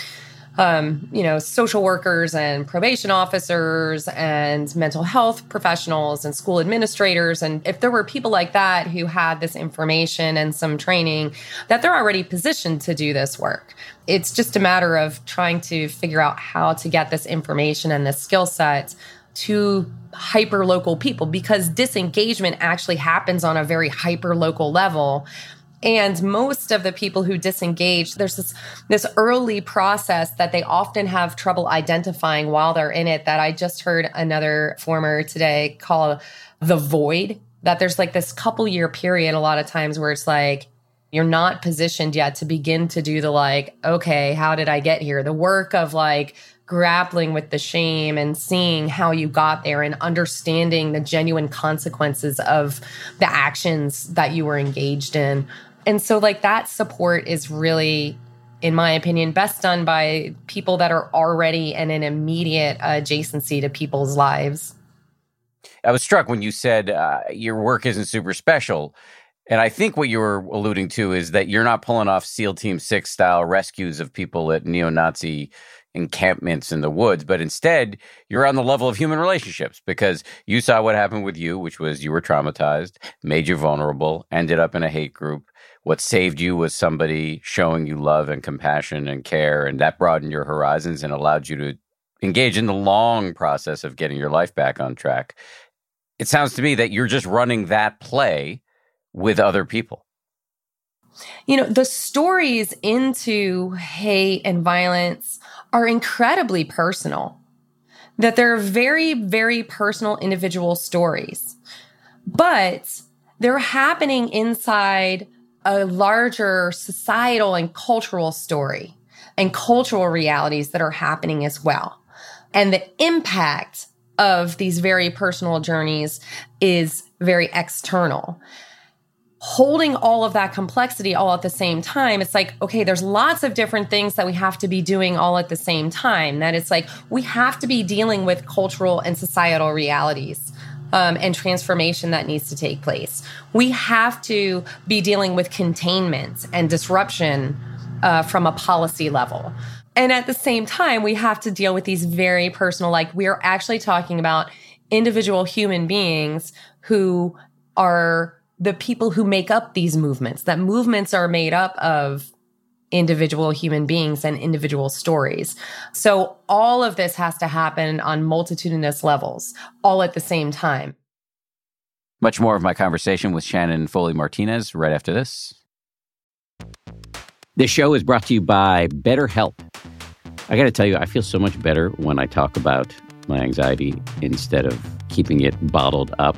um, you know social workers and probation officers and mental health professionals and school administrators. And if there were people like that who had this information and some training that they're already positioned to do this work. It's just a matter of trying to figure out how to get this information and this skill set to hyper local people because disengagement actually happens on a very hyper local level. And most of the people who disengage there's this this early process that they often have trouble identifying while they're in it that i just heard another former today call the void that there's like this couple year period a lot of times where it's like you're not positioned yet to begin to do the like okay how did i get here? The work of like grappling with the shame and seeing how you got there and understanding the genuine consequences of the actions that you were engaged in. And so, like, that support is really, in my opinion, best done by people that are already in an immediate adjacency to people's lives. I was struck when you said uh, your work isn't super special. And I think what you were alluding to is that you're not pulling off SEAL Team Six style rescues of people at neo Nazi encampments in the woods, but instead you're on the level of human relationships because you saw what happened with you, which was you were traumatized, made you vulnerable, ended up in a hate group. What saved you was somebody showing you love and compassion and care, and that broadened your horizons and allowed you to engage in the long process of getting your life back on track. It sounds to me that you're just running that play with other people. You know, the stories into hate and violence are incredibly personal, that they're very, very personal individual stories, but they're happening inside a larger societal and cultural story and cultural realities that are happening as well. And the impact of these very personal journeys is very external holding all of that complexity all at the same time it's like okay there's lots of different things that we have to be doing all at the same time. That it's like we have to be dealing with cultural and societal realities um, and transformation that needs to take place. We have to be dealing with containment and disruption uh, from a policy level. And at the same time we have to deal with these very personal like we're actually talking about individual human beings who are the people who make up these movements, that movements are made up of individual human beings and individual stories. So all of this has to happen on multitudinous levels, all at the same time. Much more of my conversation with Shannon Foley Martinez right after this. This show is brought to you by BetterHelp. I got to tell you, I feel so much better when I talk about my anxiety instead of keeping it bottled up.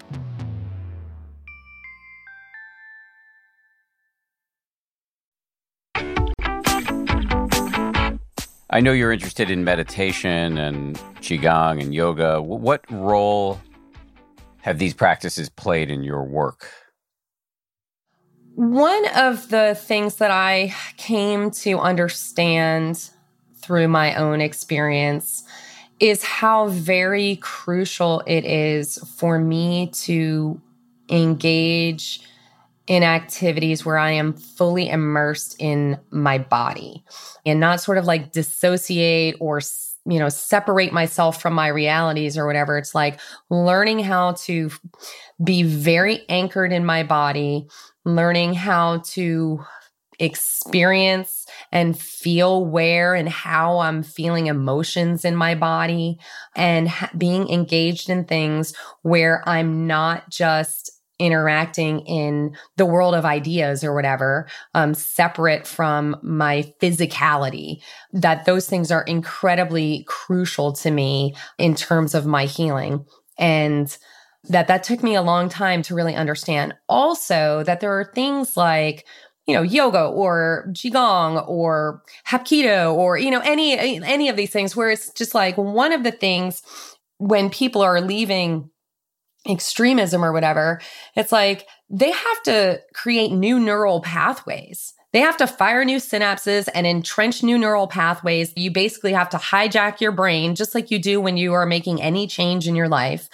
I know you're interested in meditation and Qigong and yoga. What role have these practices played in your work? One of the things that I came to understand through my own experience is how very crucial it is for me to engage in activities where I am fully immersed in my body and not sort of like dissociate or you know separate myself from my realities or whatever. It's like learning how to be very anchored in my body learning how to experience and feel where and how I'm feeling emotions in my body and ha- being engaged in things where I'm not just interacting in the world of ideas or whatever, um, separate from my physicality, that those things are incredibly crucial to me in terms of my healing. And that that took me a long time to really understand. Also, that there are things like, you know, yoga or qigong or hapkido or you know any any of these things where it's just like one of the things when people are leaving extremism or whatever, it's like they have to create new neural pathways. They have to fire new synapses and entrench new neural pathways. You basically have to hijack your brain, just like you do when you are making any change in your life,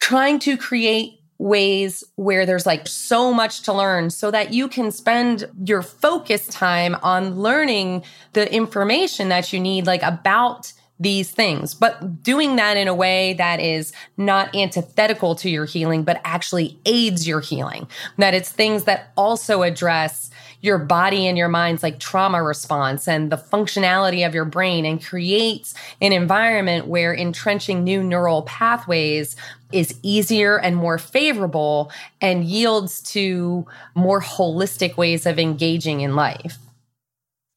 trying to create ways where there's like so much to learn so that you can spend your focus time on learning the information that you need, like about these things, but doing that in a way that is not antithetical to your healing, but actually aids your healing. That it's things that also address your body and your mind's like trauma response and the functionality of your brain and creates an environment where entrenching new neural pathways is easier and more favorable and yields to more holistic ways of engaging in life.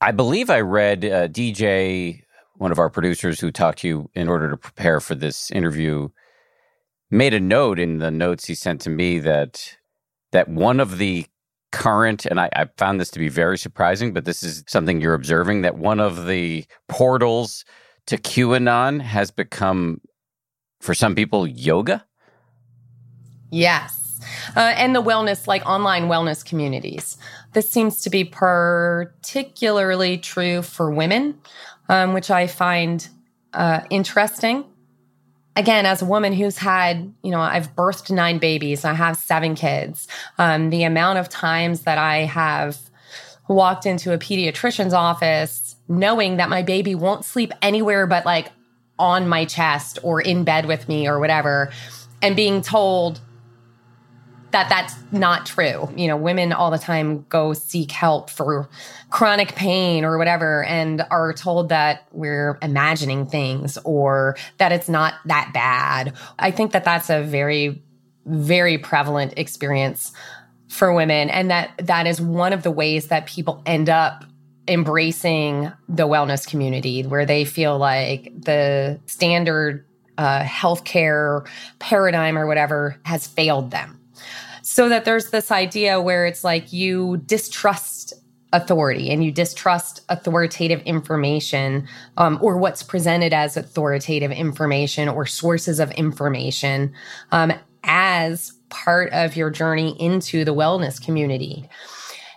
I believe I read uh, DJ one of our producers who talked to you in order to prepare for this interview made a note in the notes he sent to me that that one of the current and I, I, found this to be very surprising but this is something you're observing that one of the portals to qanon has become for some people yoga? Yes. Uh, and the wellness like online wellness communities. This seems to be particularly true for women um, which I find uh, interesting. Again, as a woman who's had, you know, I've birthed nine babies, I have seven kids. Um, the amount of times that I have walked into a pediatrician's office knowing that my baby won't sleep anywhere but like on my chest or in bed with me or whatever, and being told, that that's not true. You know, women all the time go seek help for chronic pain or whatever and are told that we're imagining things or that it's not that bad. I think that that's a very very prevalent experience for women and that that is one of the ways that people end up embracing the wellness community where they feel like the standard uh, healthcare paradigm or whatever has failed them so that there's this idea where it's like you distrust authority and you distrust authoritative information um, or what's presented as authoritative information or sources of information um, as part of your journey into the wellness community.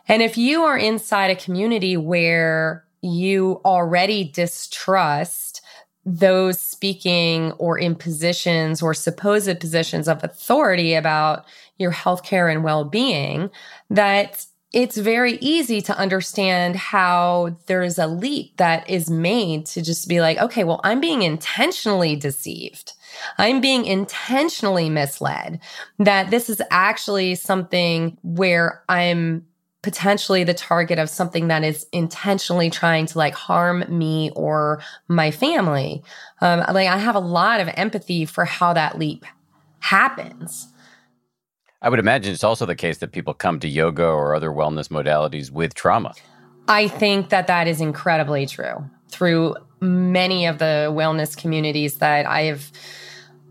And if you are inside a community where you already distrust those speaking or in positions or supposed positions of authority about your healthcare and well-being that it's very easy to understand how there's a leap that is made to just be like, okay, well, I'm being intentionally deceived. I'm being intentionally misled that this is actually something where I'm potentially the target of something that is intentionally trying to like harm me or my family. Um, like I have a lot of empathy for how that leap happens. I would imagine it's also the case that people come to yoga or other wellness modalities with trauma. I think that that is incredibly true. Through many of the wellness communities that I have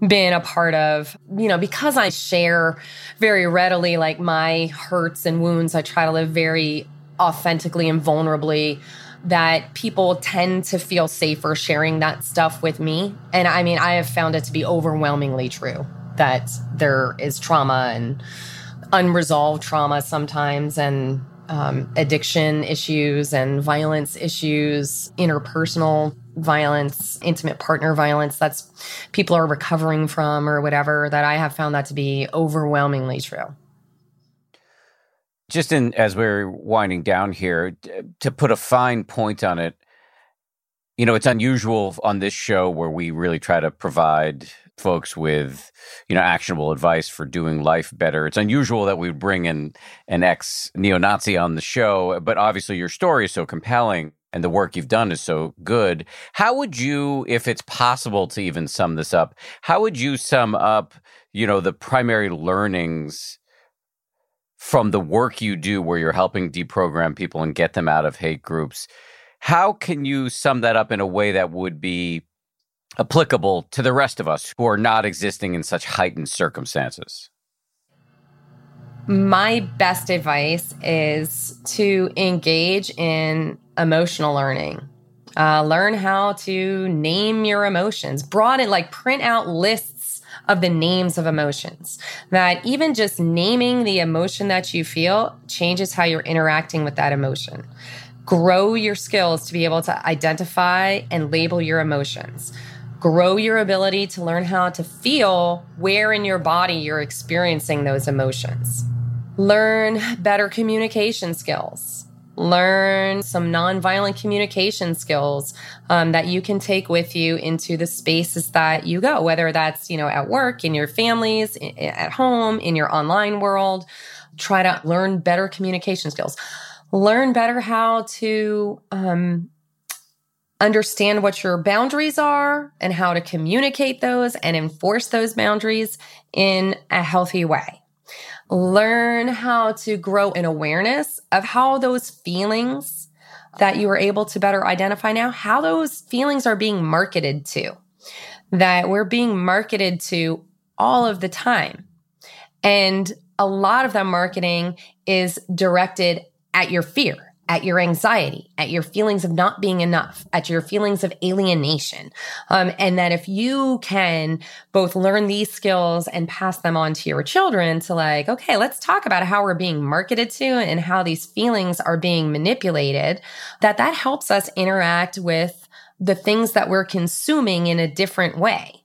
been a part of, you know, because I share very readily like my hurts and wounds, I try to live very authentically and vulnerably that people tend to feel safer sharing that stuff with me. And I mean, I have found it to be overwhelmingly true that there is trauma and unresolved trauma sometimes and um, addiction issues and violence issues, interpersonal violence, intimate partner violence that's people are recovering from or whatever, that I have found that to be overwhelmingly true. Just in as we're winding down here, to put a fine point on it, you know, it's unusual on this show where we really try to provide folks with you know actionable advice for doing life better. It's unusual that we bring in an ex neo-nazi on the show but obviously your story is so compelling and the work you've done is so good. How would you if it's possible to even sum this up how would you sum up you know the primary learnings from the work you do where you're helping deprogram people and get them out of hate groups? How can you sum that up in a way that would be applicable to the rest of us who are not existing in such heightened circumstances? My best advice is to engage in emotional learning. Uh, learn how to name your emotions, broaden, like print out lists of the names of emotions. That even just naming the emotion that you feel changes how you're interacting with that emotion. Grow your skills to be able to identify and label your emotions grow your ability to learn how to feel where in your body you're experiencing those emotions. Learn better communication skills. Learn some nonviolent communication skills um, that you can take with you into the spaces that you go, whether that's you know at work, in your families, at home, in your online world. Try to learn better communication skills. Learn better how to um, understand what your boundaries are and how to communicate those and enforce those boundaries in a healthy way. Learn how to grow an awareness of how those feelings that you are able to better identify now, how those feelings are being marketed to, that we're being marketed to all of the time. And a lot of that marketing is directed at your fear at your anxiety, at your feelings of not being enough, at your feelings of alienation. Um, and that if you can both learn these skills and pass them on to your children to like, okay, let's talk about how we're being marketed to and how these feelings are being manipulated, that that helps us interact with the things that we're consuming in a different way.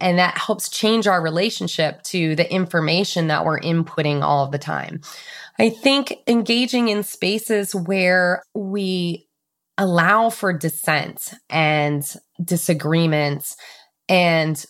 And that helps change our relationship to the information that we're inputting all of the time. I think engaging in spaces where we allow for dissent and disagreements and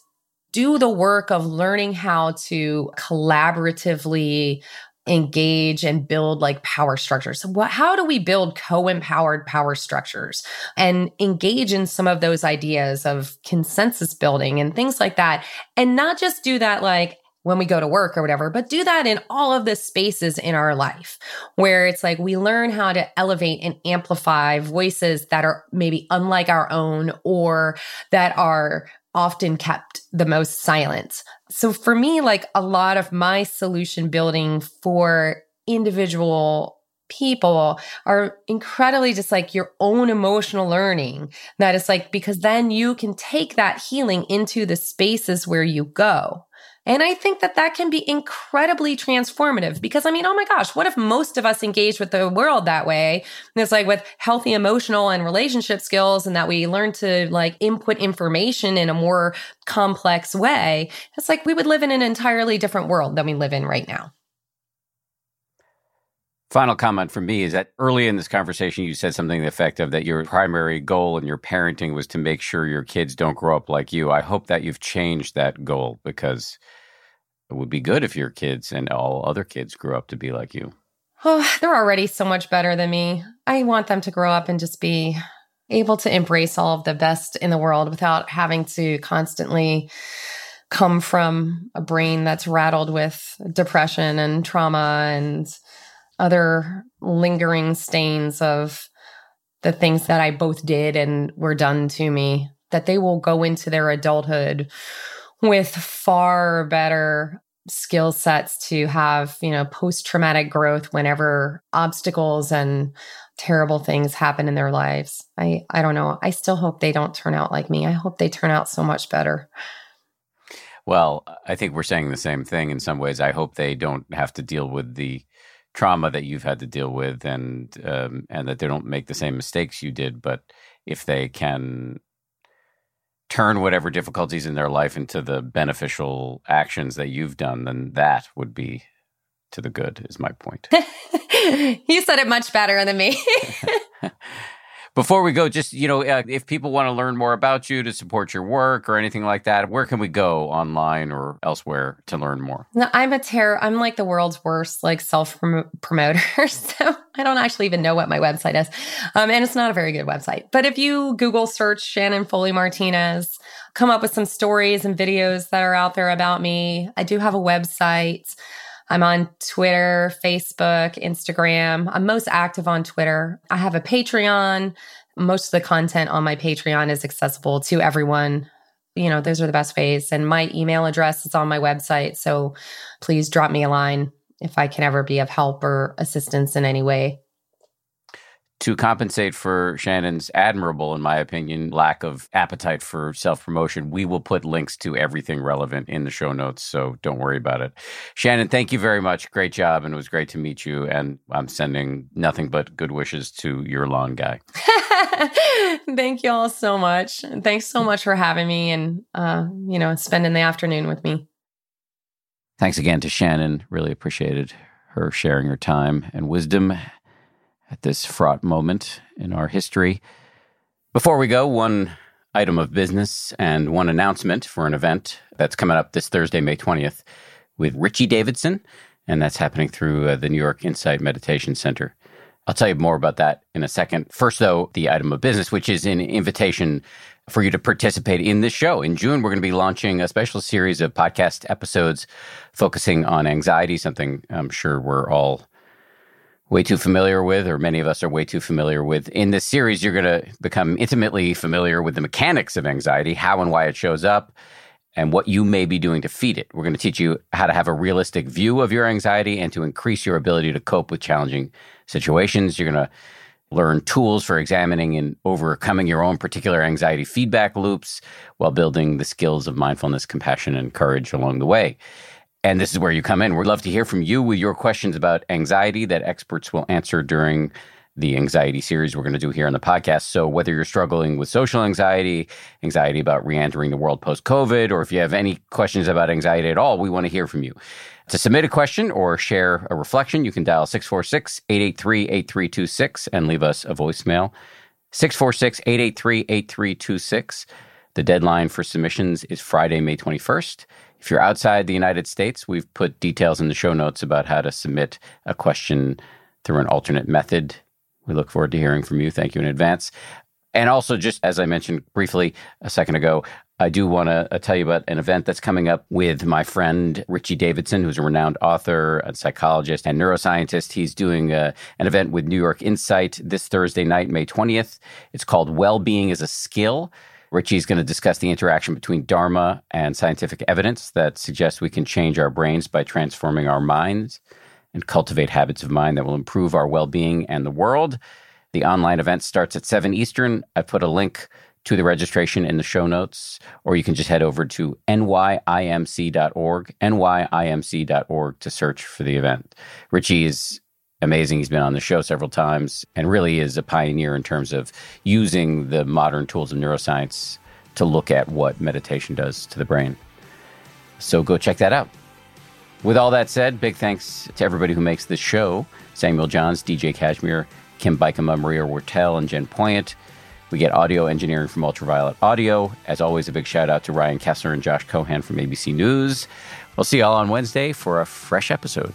do the work of learning how to collaboratively engage and build like power structures. So what, how do we build co-empowered power structures and engage in some of those ideas of consensus building and things like that and not just do that like when we go to work or whatever, but do that in all of the spaces in our life where it's like we learn how to elevate and amplify voices that are maybe unlike our own or that are often kept the most silent. So for me, like a lot of my solution building for individual people are incredibly just like your own emotional learning that is like because then you can take that healing into the spaces where you go and I think that that can be incredibly transformative because I mean, oh my gosh, what if most of us engage with the world that way? And it's like with healthy emotional and relationship skills and that we learn to like input information in a more complex way. It's like we would live in an entirely different world than we live in right now. Final comment from me is that early in this conversation, you said something to the effect of that your primary goal in your parenting was to make sure your kids don't grow up like you. I hope that you've changed that goal because it would be good if your kids and all other kids grew up to be like you. Oh, [sighs] they're already so much better than me. I want them to grow up and just be able to embrace all of the best in the world without having to constantly come from a brain that's rattled with depression and trauma and other lingering stains of the things that I both did and were done to me, that they will go into their adulthood with far better skill sets to have, you know, post traumatic growth whenever obstacles and terrible things happen in their lives. I I don't know. I still hope they don't turn out like me. I hope they turn out so much better. Well, I think we're saying the same thing in some ways. I hope they don't have to deal with the trauma that you've had to deal with, and um, and that they don't make the same mistakes you did. But if they can turn whatever difficulties in their life into the beneficial actions that you've done, then that would be to the good. Is my point. [laughs] you said it much better than me. [laughs] [laughs] Before we go, just you know, uh, if people want to learn more about you to support your work or anything like that, where can we go online or elsewhere to learn more? No, I'm a terror. I'm like the world's worst like self promoter, [laughs] so I don't actually even know what my website is, um, and it's not a very good website. But if you Google search Shannon Foley Martinez, come up with some stories and videos that are out there about me. I do have a website. I'm on Twitter, Facebook, Instagram. I'm most active on Twitter. I have a Patreon. Most of the content on my Patreon is accessible to everyone. You know, those are the best ways. And my email address is on my website. So please drop me a line if I can ever be of help or assistance in any way to compensate for Shannon's admirable, in my opinion, lack of appetite for self promotion, we will put links to everything relevant in the show notes. So don't worry about it. Shannon, thank you very much. Great job. And it was great to meet you. And I'm sending nothing but good wishes to your lawn guy. [laughs] thank you all so much. Thanks so much for having me and, uh, you know, spending the afternoon with me. Thanks again to Shannon. Really appreciated her sharing her time and wisdom at this fraught moment in our history. Before we go, one item of business and one announcement for an event that's coming up this Thursday, May 20th, with Richie Davidson, and that's happening through uh, the New York Insight Meditation Center. I'll tell you more about that in a second. First, though, the item of business, which is an invitation for you to participate in this show. In June, we're going to be launching a special series of podcast episodes focusing on anxiety, something I'm sure we're all way too familiar with, or many of us are way too familiar with. In this series, you're going to become intimately familiar with the mechanics of anxiety, how and why it shows up, and what you may be doing to feed it. We're going to teach you how to have a realistic view of your anxiety and to increase your ability to cope with challenging situations. You're going to learn tools for examining and overcoming your own particular anxiety feedback loops while building the skills of mindfulness, compassion, and courage along the way. And this is where you come in. We'd love to hear from you with your questions about anxiety that experts will answer during the anxiety series we're going to do here on the podcast. So, whether you're struggling with social anxiety, anxiety about re entering the world post COVID, or if you have any questions about anxiety at all, we want to hear from you. To submit a question or share a reflection, you can dial 646 883 8326 and leave us a voicemail. 646 883 8326. The deadline for submissions is Friday, May 21st. If you're outside the United States, we've put details in the show notes about how to submit a question through an alternate method. We look forward to hearing from you. Thank you in advance. And also, just as I mentioned briefly a second ago, I do want to uh, tell you about an event that's coming up with my friend Richie Davidson, who's a renowned author, a psychologist, and neuroscientist. He's doing uh, an event with New York Insight this Thursday night, May 20th. It's called Well Being is a Skill. Richie's going to discuss the interaction between Dharma and scientific evidence that suggests we can change our brains by transforming our minds and cultivate habits of mind that will improve our well being and the world. The online event starts at 7 Eastern. I put a link to the registration in the show notes, or you can just head over to nyimc.org, nyimc.org to search for the event. Richie is amazing. He's been on the show several times and really is a pioneer in terms of using the modern tools of neuroscience to look at what meditation does to the brain. So go check that out. With all that said, big thanks to everybody who makes this show Samuel Johns, DJ Cashmere, Kim Bikama, Maria Wortel, and Jen Poyant. We get audio engineering from Ultraviolet Audio. As always, a big shout out to Ryan Kessler and Josh Cohan from ABC News. We'll see y'all on Wednesday for a fresh episode.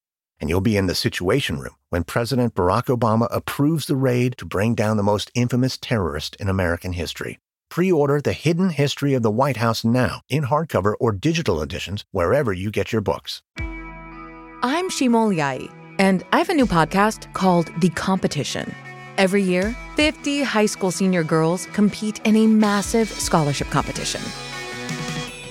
and you'll be in the Situation Room when President Barack Obama approves the raid to bring down the most infamous terrorist in American history. Pre order The Hidden History of the White House now in hardcover or digital editions wherever you get your books. I'm Shima Oliaee, and I have a new podcast called The Competition. Every year, 50 high school senior girls compete in a massive scholarship competition.